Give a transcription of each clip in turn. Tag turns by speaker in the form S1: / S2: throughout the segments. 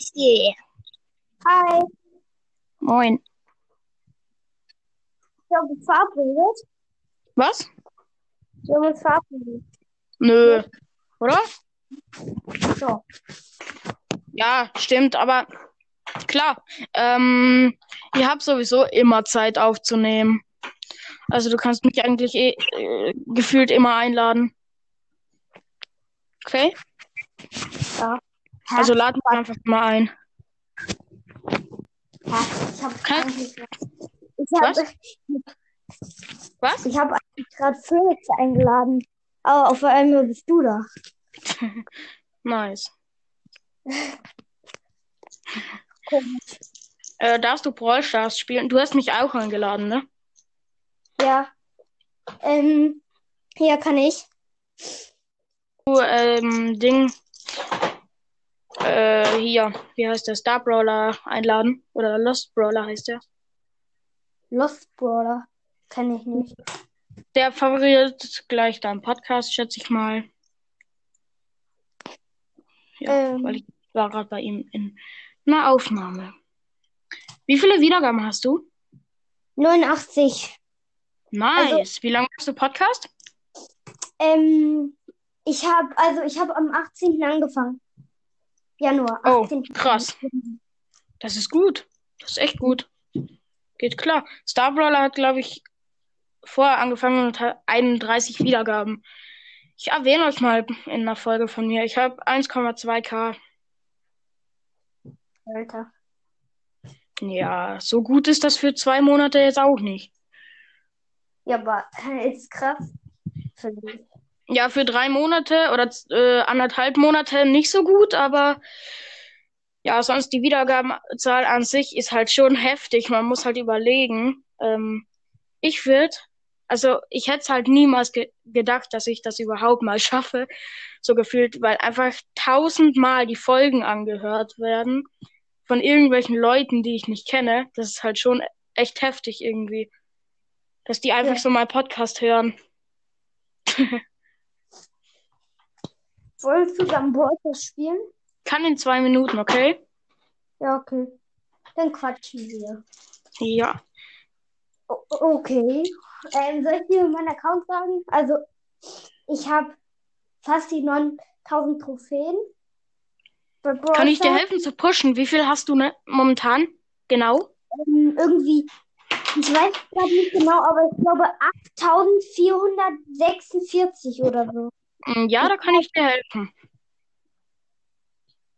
S1: geht's
S2: Hi,
S1: Moin.
S2: wir haben uns verabredet.
S1: Was?
S2: Wir haben uns verabredet.
S1: Nö. Oder?
S2: So.
S1: Ja, stimmt, aber klar. Ähm, ihr habt sowieso immer Zeit aufzunehmen. Also du kannst mich eigentlich eh, äh, gefühlt immer einladen. Okay?
S2: Ja. Hä?
S1: Also lad mich einfach mal ein.
S2: Hä? Ich habe
S1: Hä?
S2: eigentlich. Ich habe
S1: Was?
S2: ich hab eigentlich gerade Phoenix eingeladen. Aber auf einmal bist du da.
S1: Nice. Äh, darfst du Brawl Stars spielen? Du hast mich auch eingeladen, ne?
S2: Ja. Ähm, hier kann ich.
S1: Du, ähm, Ding. Äh, hier, wie heißt der? Star Brawler einladen. Oder Lost Brawler heißt der.
S2: Lost Brawler. Kenn ich nicht.
S1: Der favoriert gleich deinen Podcast, schätze ich mal. Ja,
S2: Ähm.
S1: weil ich war gerade bei ihm in einer Aufnahme. Wie viele Wiedergaben hast du?
S2: 89.
S1: Nice. Wie lange machst du Podcast?
S2: Ähm, ich habe also ich habe am 18. angefangen. Januar.
S1: Oh,
S2: 18.
S1: krass. Das ist gut. Das ist echt gut. Geht klar. Star Brawler hat, glaube ich, vorher angefangen und hat 31 Wiedergaben. Ich erwähne euch mal in einer Folge von mir. Ich habe 1,2k.
S2: Alter.
S1: Ja, so gut ist das für zwei Monate jetzt auch nicht.
S2: Ja, aber ist krass. Finde ich.
S1: Ja, für drei Monate oder äh, anderthalb Monate nicht so gut, aber ja, sonst die Wiedergabenzahl an sich ist halt schon heftig. Man muss halt überlegen. Ähm, ich würde, also ich hätte es halt niemals ge gedacht, dass ich das überhaupt mal schaffe, so gefühlt, weil einfach tausendmal die Folgen angehört werden von irgendwelchen Leuten, die ich nicht kenne. Das ist halt schon echt heftig irgendwie, dass die einfach
S2: Ja.
S1: so mal Podcast hören.
S2: Wollen wir zusammen Brawlers spielen?
S1: Kann in zwei Minuten, okay?
S2: Ja, okay. Dann quatschen wir.
S1: Ja.
S2: O okay. Ähm, soll ich dir meinen Account sagen? Also, ich habe fast die 9000 Trophäen.
S1: Kann ich dir helfen zu pushen? Wie viel hast du ne momentan? Genau?
S2: Ähm, irgendwie, ich weiß gerade nicht genau, aber ich glaube 8446 oder so.
S1: Mm, Ja, da kann ich dir helfen.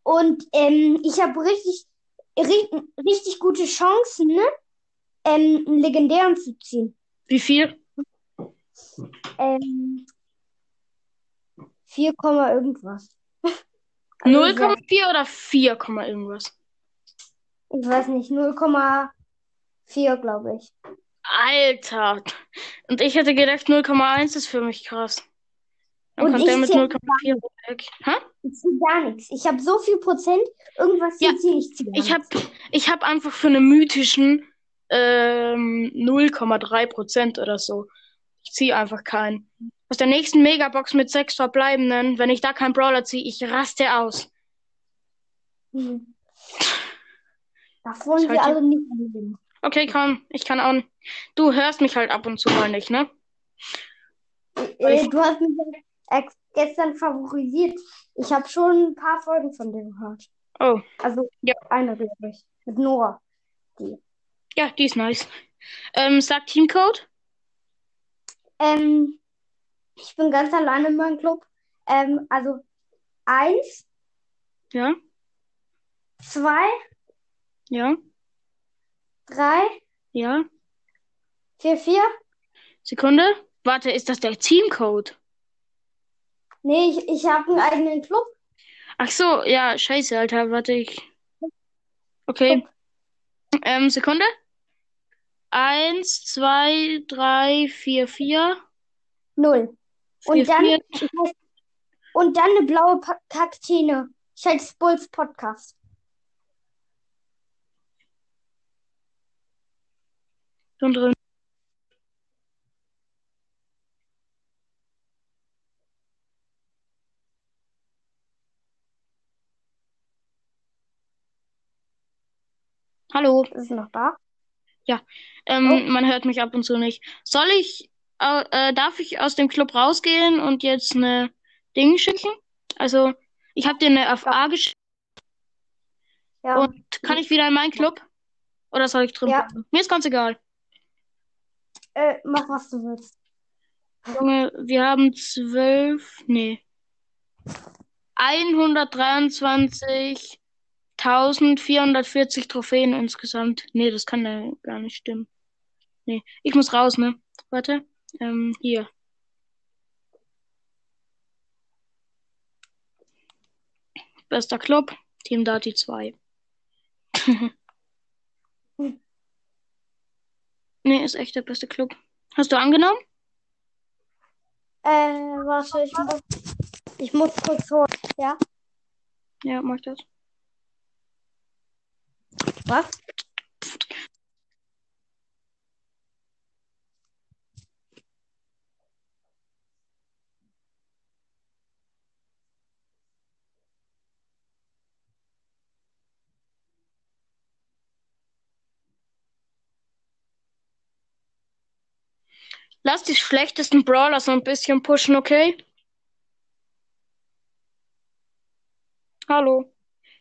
S2: Und ähm, ich habe richtig, ri richtig gute Chancen, ne? Ähm, einen legendären zu ziehen.
S1: Wie viel?
S2: Ähm, 4, Komma irgendwas. Also,
S1: 0,4 oder 4, Komma irgendwas?
S2: Ich weiß nicht, 0,4 glaube ich.
S1: Alter. Und ich hätte gedacht, 0,1 ist für mich krass. Dann
S2: Und
S1: kommt
S2: ich
S1: mit
S2: zähl
S1: 0,4 weg. Hä?
S2: Ich ziehe gar nichts. Ich habe so viel Prozent, irgendwas
S1: Ja,
S2: zu ziehen, ich ziehe
S1: Ich habe ich hab einfach für einen mythischen ähm, 0,3 Prozent oder so. Ich ziehe einfach keinen. Aus der nächsten Megabox mit sechs Verbleibenden, wenn ich da keinen Brawler ziehe, ich raste aus.
S2: Mhm. Das wollen
S1: halt
S2: wir
S1: die-
S2: alle nicht erleben.
S1: Okay, komm, ich kann auch. Du hörst mich halt ab und zu mal nicht, ne?
S2: Äh, du hast mich gestern favorisiert. Ich habe schon ein paar Folgen von dir gehört.
S1: Oh,
S2: Also
S1: Ja.
S2: eine, glaube ich. Mit Nora.
S1: ja, die ist nice. Ähm, sag Teamcode?
S2: Ähm, ich bin ganz alleine in meinem Club. Ähm, also eins,
S1: Ja,
S2: zwei,
S1: ja,
S2: drei,
S1: ja.
S2: vier, vier.
S1: Sekunde. Warte, ist das der Teamcode?
S2: Nee, ich, ich habe einen eigenen Club.
S1: Ach so, ja, scheiße, Alter, warte ich. Okay. Ähm, Sekunde. Eins, zwei, drei, vier, vier.
S2: Null. Und
S1: Vier,
S2: dann,
S1: vier.
S2: und dann eine blaue Pa- Kakteen. Ich heiße Bulls Podcast.
S1: Schon drin. Hallo.
S2: Ist es noch da?
S1: Ähm,
S2: Oh.
S1: man hört mich ab und zu nicht. Soll ich, äh, darf ich aus dem Club rausgehen und jetzt eine Ding schicken? Also, ich habe dir eine FA geschickt
S2: Ja.
S1: und kann ich wieder in meinen Club? Oder soll ich drin
S2: Ja.
S1: bleiben? Mir ist ganz egal.
S2: Äh, mach, was du willst.
S1: Junge, wir haben zwölf, nee, 123.440 Trophäen insgesamt. Nee, das kann ja gar nicht stimmen. Nee, ich muss raus, ne? Warte, ähm, hier. Bester Club, Team Dati 2. Nee, ist echt der beste Club. Hast du angenommen?
S2: Äh, warte, ich muss, ich muss kurz holen. Ja?
S1: Ja, mach das.
S2: Was?
S1: Lass die schlechtesten Brawler so ein bisschen pushen, okay? Hallo.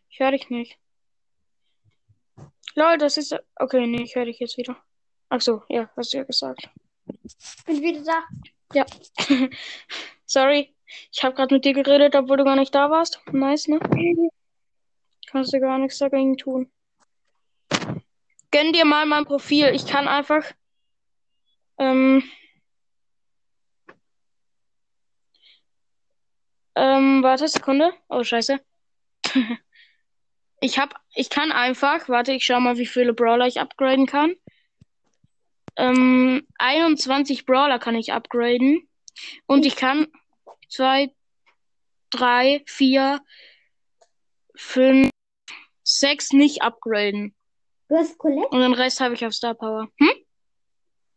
S1: Ich höre dich nicht. Lol, das ist. Okay, nee, ich höre dich jetzt wieder. Ach so, ja, hast du ja gesagt.
S2: Bin wieder da.
S1: Ja. Sorry. Ich habe gerade mit dir geredet, obwohl du gar nicht da warst. Nice, ne? Kannst du gar nichts dagegen tun. Gönn dir mal mein Profil. Ich kann einfach. Ähm, ähm, warte, Sekunde. Oh, scheiße. Ich hab, ich kann einfach, warte, ich schau mal, wie viele Brawler ich upgraden kann. Ähm, 21 Brawler kann ich upgraden. Und ich kann zwei, drei, vier, fünf, sechs nicht upgraden.
S2: Du hast Colette?
S1: Und den Rest habe ich auf Star Power. Hm?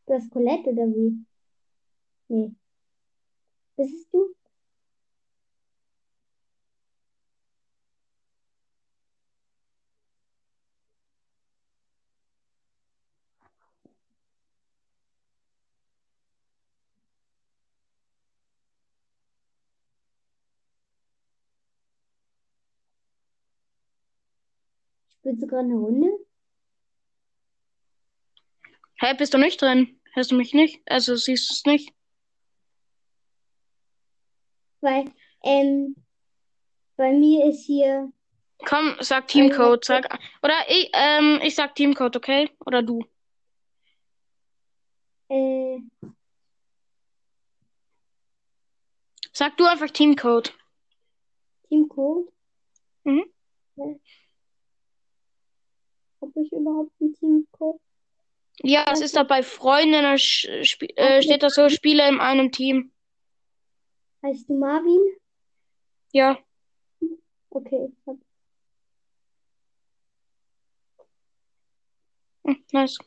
S2: Du hast Colette oder wie? Nee. Bist du? Spielst du gerade eine Runde?
S1: Hä, bist du nicht drin? Hörst du mich nicht? Also siehst du es nicht?
S2: Weil, ähm, bei mir ist hier,
S1: Komm, sag Teamcode, sag. Oder ich, ähm, ich sag Teamcode, okay? Oder du.
S2: äh,
S1: Sag du einfach Teamcode.
S2: Teamcode.
S1: Mhm.
S2: Habe ich überhaupt einen Teamcode?
S1: Ja, es ist da bei sp- äh, steht da so, Spiele in einem Team.
S2: Heißt du Marvin?
S1: Ja,
S2: Okay, ich hab,
S1: hm, nice.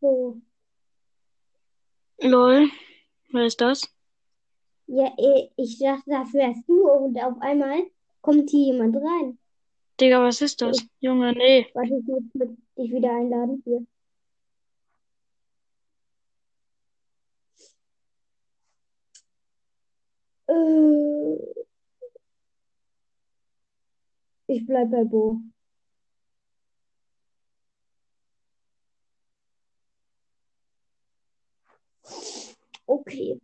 S2: so.
S1: Lol. Wer ist das?
S2: Ja, eh, ich dachte, das wärst du und auf einmal kommt hier jemand rein.
S1: Digga, was ist das? Junge, nee.
S2: Warte, ich muss dich wieder einladen hier. Äh, ich bleib bei Bo. Okay.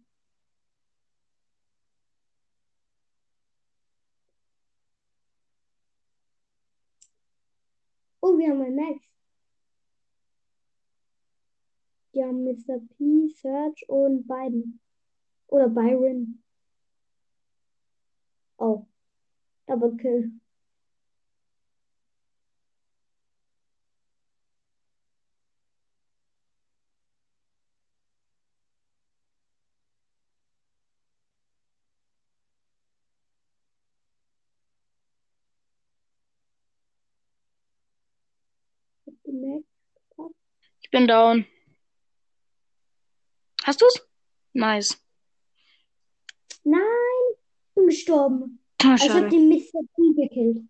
S2: Oh, wir haben ein Max. Die haben Mr. P, Serge und Biden. Oder Byron. Oh. Double Kill. Den Max.
S1: Ich bin down. Hast du's? Nice.
S2: Nein, ich bin gestorben.
S1: Ah,
S2: Also ich habe den Mr. P gekillt.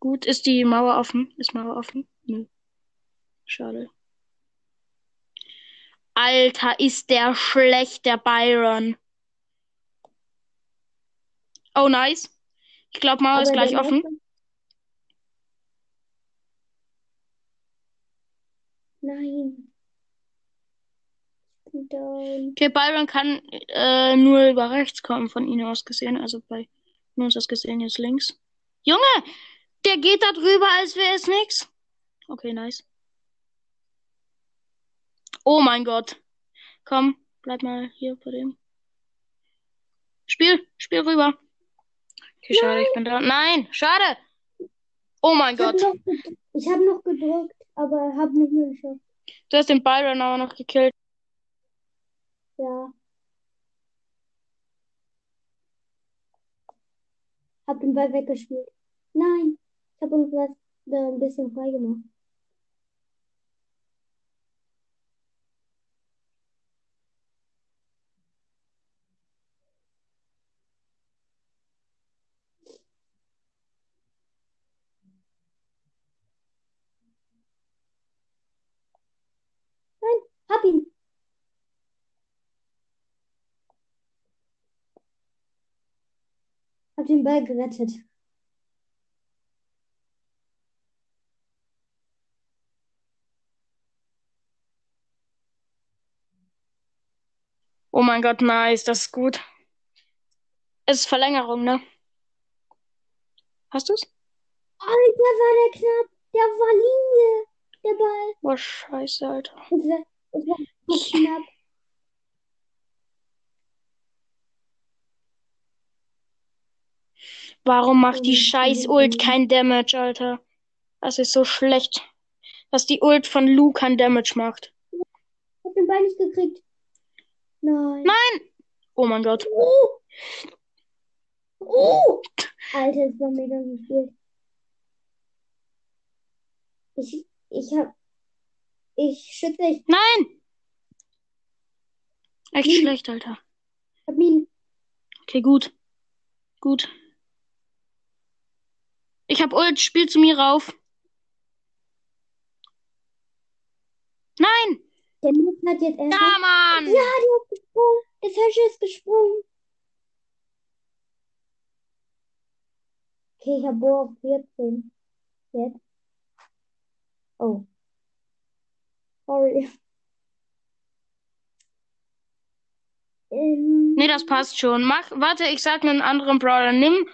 S1: Gut, ist die Mauer offen? Ist Mauer offen? Nö. Schade. Alter, ist der schlecht, der Byron. Oh, nice. Ich glaube, Mauer ist
S2: Aber
S1: gleich
S2: der
S1: offen.
S2: Nein. Down.
S1: Okay, Byron kann äh, nur über rechts kommen, von Ihnen aus gesehen. Also bei uns aus gesehen jetzt links. Junge, der geht da drüber, als wäre es nix. Okay, nice. Oh mein Gott. Komm, bleib mal hier bei dem. Spiel, spiel rüber. Okay, schade, ich bin da. Nein, schade. Oh mein
S2: Ich habe
S1: Gott.
S2: noch, gedr- ich hab noch gedrückt, aber habe nicht mehr geschafft.
S1: Du hast den Byron aber noch gekillt.
S2: Ja. Hab den Ball weggespielt. Nein, ich habe irgendwas da ein bisschen frei gemacht. Nein, hab ihn. Hab den Ball gerettet.
S1: Oh mein Gott, nice, das ist gut. Es ist Verlängerung, ne? Hast du's?
S2: Alter, war der knapp. Der war Linie. Der Ball.
S1: Oh, scheiße, Alter.
S2: Es war, es war knapp.
S1: Warum macht die scheiß Ult kein Damage, Alter? Das ist so schlecht. Dass die Ult von Lu kein Damage macht.
S2: Hab den Ball nicht gekriegt. Nein.
S1: Nein! Oh mein Gott.
S2: Oh. Oh. Alter, das war mega gespielt. Ich, ich hab, ich schütze, ich
S1: Nein! Echt
S2: Hm.
S1: schlecht, Alter.
S2: hab ihn.
S1: Okay, gut. Gut. Ich hab Ult, spiel zu mir rauf. Nein!
S2: Der Nils hat jetzt erst.
S1: Ja, Mann!
S2: Ja, der ist gesprungen. Der Fische ist gesprungen. Okay, ich hab Bo auf 14. Jetzt. Oh. Sorry. Ähm,
S1: Nee, das passt schon. Mach, warte, ich sag einen anderen Brawler. Nimm mm,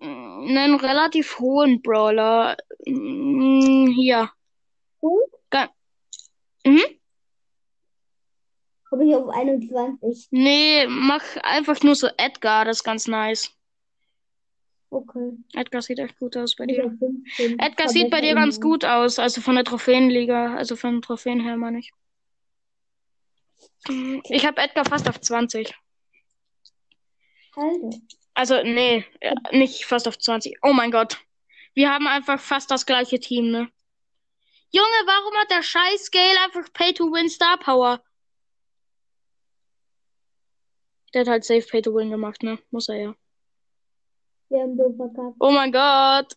S1: einen relativ hohen Brawler. Mm, Hier. Ga mhm.
S2: Komme ich auf 21.
S1: Nee, mach einfach nur so Edgar, das ist ganz nice.
S2: Okay.
S1: Edgar sieht echt gut aus bei dir.
S2: 15.
S1: Edgar sieht bei dir ganz gut aus, also von der Trophäenliga, also von Trophäen her meine ich. Ich habe Edgar fast auf 20.
S2: Alter.
S1: Also, nee, äh, nicht fast auf 20. Oh mein Gott. Wir haben einfach fast das gleiche Team, ne? Junge, warum hat der scheiß Scale einfach Pay to Win Star Power? Der hat halt Safe Pay to Win gemacht, ne? Muss er ja.
S2: Wir haben verkackt.
S1: Oh mein Gott.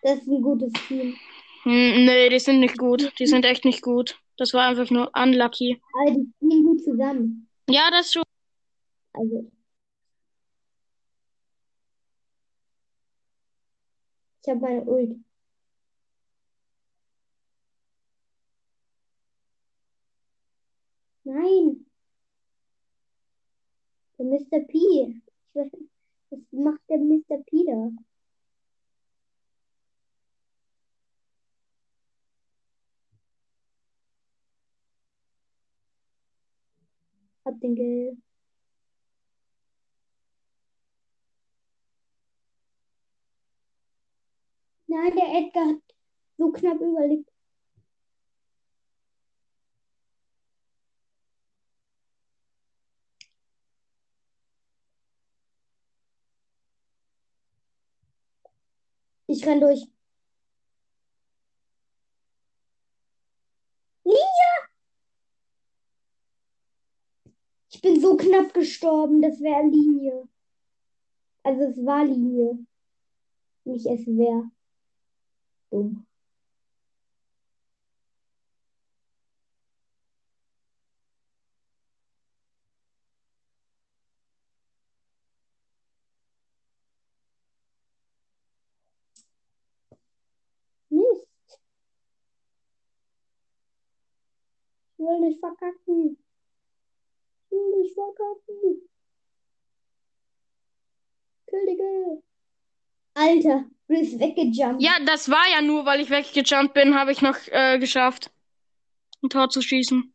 S2: Das ist ein gutes Team.
S1: Hm, nee, die sind nicht gut. Die sind echt nicht gut. Das war einfach nur unlucky.
S2: Aber die spielen gut zusammen.
S1: Ja, das schon.
S2: Also. Ich habe meine Ult. Nein. Der Mr. P. Was macht der Mr. P da? Hab den Gel. Nein, der Edgar hat so knapp überlebt. Ich renn durch. Linie! Ich bin so knapp gestorben, das wäre Linie. Also es war Linie. nicht es wäre Mist. Ich will nicht verkacken. Ich will nicht verkacken. Kill Girl. Alter, du bist weggejumpt.
S1: Ja, das war ja nur, weil ich weggejumpt bin, habe ich noch äh, geschafft, ein Tor zu schießen.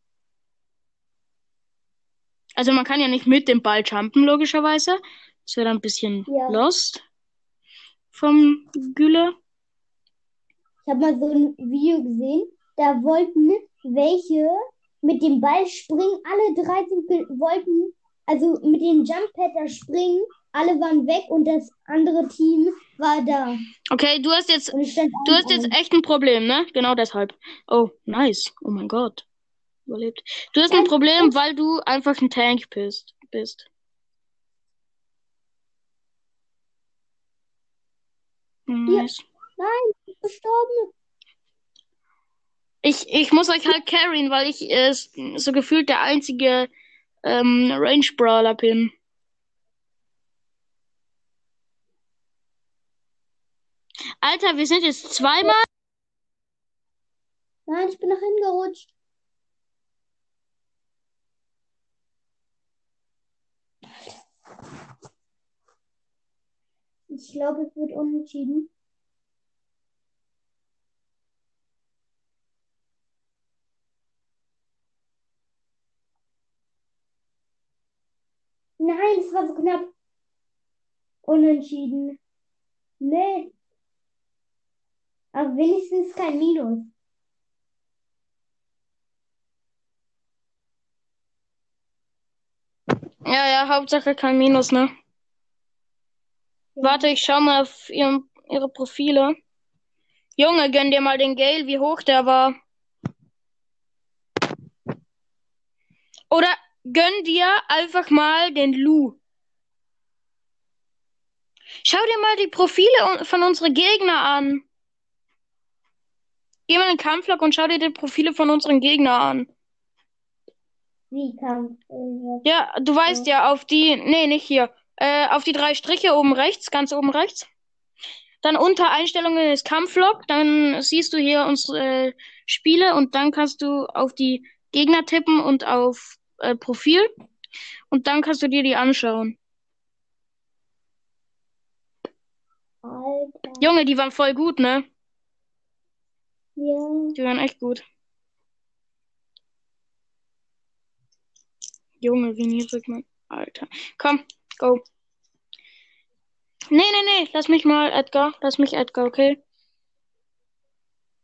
S1: Also man kann ja nicht mit dem Ball jumpen, logischerweise. Das wäre dann ein bisschen
S2: Ja.
S1: lost vom Gülle.
S2: Ich habe mal so ein Video gesehen, da wollten welche mit dem Ball springen, alle 13 ge- wollten, also mit dem Jump Pad da springen, alle waren weg und das andere Team war da.
S1: Okay, du hast jetzt, du hast jetzt
S2: 1-1.
S1: echt ein Problem, ne? Genau deshalb. Oh, nice. Oh mein Gott. Überlebt. Du hast ein Problem, weil du einfach ein Tank bist. bist. Nice.
S2: Nein, ich bin gestorben.
S1: Ich, ich muss euch halt carryen, weil ich äh, so gefühlt der einzige ähm, Range-Brawler bin. Alter, wir sind jetzt zweimal.
S2: Nein, ich bin nach hinten gerutscht. Ich glaube, es wird unentschieden. Nein, es war so knapp. Unentschieden. Nee. Aber wenigstens kein Minus.
S1: Ja, ja, Hauptsache kein Minus, ne? Warte, ich schau mal auf ihrem, ihre Profile. Junge, gönn dir mal den Gale, wie hoch der war. Oder gönn dir einfach mal den Lu. Schau dir mal die Profile von unseren Gegner an. Geh mal in den Kampflog und schau dir die Profile von unseren Gegner an.
S2: Wie kam? äh,
S1: Ja, du weißt ja, auf die, nee, nicht hier, äh, auf die drei Striche oben rechts, ganz oben rechts. Dann unter Einstellungen ist Kampflog, dann siehst du hier unsere äh, Spiele und dann kannst du auf die Gegner tippen und auf äh, Profil und dann kannst du dir die anschauen.
S2: Alter.
S1: Junge, die waren voll gut, ne?
S2: Ja.
S1: Die waren echt gut. Junge, wie niedrig man. Alter. Komm, go. Nee, nee, nee, lass mich mal, Edgar. Lass mich, Edgar, okay?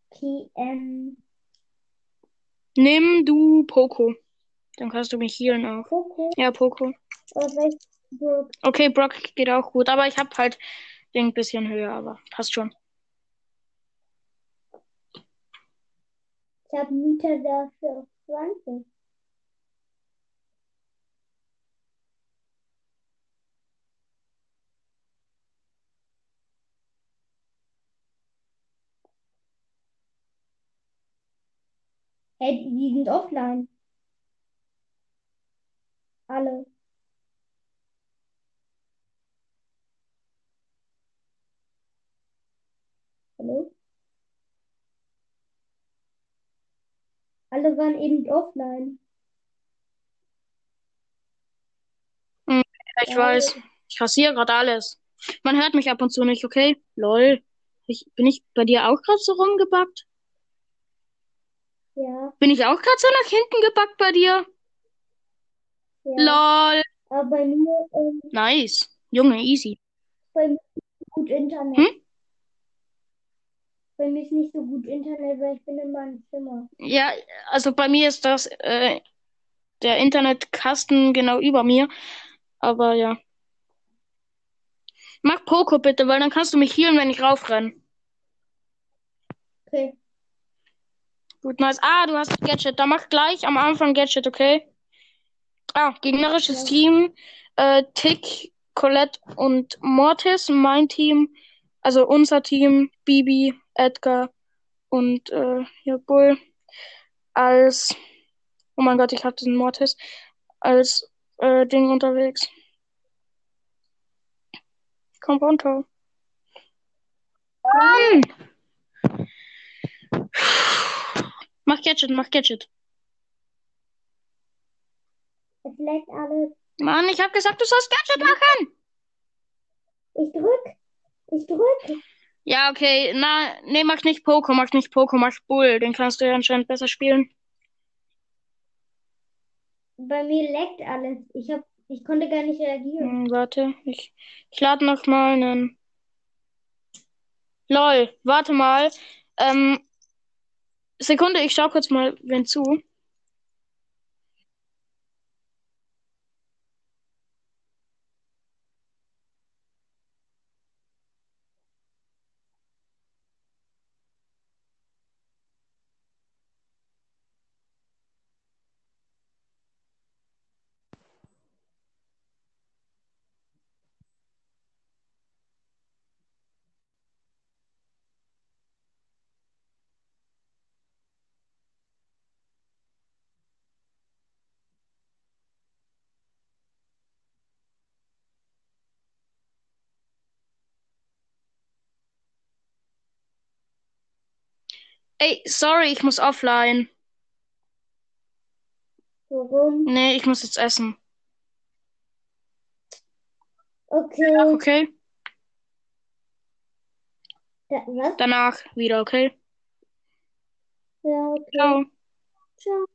S2: Okay, ähm,
S1: Nimm du Poco. Dann kannst du mich healen auch.
S2: Coco.
S1: Ja, Poco. Okay, Brock geht auch gut, aber ich hab halt den bisschen höher, aber passt schon.
S2: Ich habe Mieter dafür auf 20. Hey, die sind offline. Alle. Hallo? Alle waren eben offline.
S1: Ja, ich weiß. Ich rasiere gerade alles. Man hört mich ab und zu nicht, okay? Lol. Ich, bin ich bei dir auch gerade so rumgebackt?
S2: Ja,
S1: Bin ich auch gerade so nach hinten gebackt bei dir?
S2: ja.
S1: Lol.
S2: Aber bei mir, ähm,
S1: Nice. Junge, easy.
S2: bei mir gut Internet.
S1: Hm?
S2: Bei mir ist nicht so gut Internet, weil ich bin in meinem Zimmer.
S1: Ja, also bei mir ist das äh, der Internetkasten genau über mir. Aber ja. Mach Poco bitte, weil dann kannst du mich healen, wenn ich raufrenne.
S2: Okay,
S1: Gut, nice. Ah, du hast Gadget. Da mach gleich am Anfang Gadget, okay? Ah, gegnerisches
S2: Ja.
S1: Team. Äh, Tick, Colette und Mortis. Mein Team. Also unser Team, Bibi, Edgar und äh, ja, Bull als, oh mein Gott, ich hatte den Mortis, als äh, Ding unterwegs. Komm runter. Mann! Mach Gadget, mach Gadget.
S2: Es leckt alles.
S1: Mann, ich hab gesagt, du sollst Gadget machen!
S2: Ich drück. Ich drück.
S1: Ja, okay. Na, nee, mach nicht Poco, mach nicht Poco, mach Bull. Den kannst du ja anscheinend besser spielen.
S2: Bei mir leckt alles. Ich hab, ich konnte gar nicht reagieren.
S1: Hm, warte, ich, ich lade noch mal einen. Lol, warte mal. Ähm, Sekunde, ich schau kurz mal wen zu. Ey, sorry, ich muss offline.
S2: Warum?
S1: Nee, ich muss jetzt essen.
S2: Okay.
S1: Okay?
S2: Da, was?
S1: Danach wieder, okay?
S2: Ja, okay.
S1: Ciao.
S2: Ciao.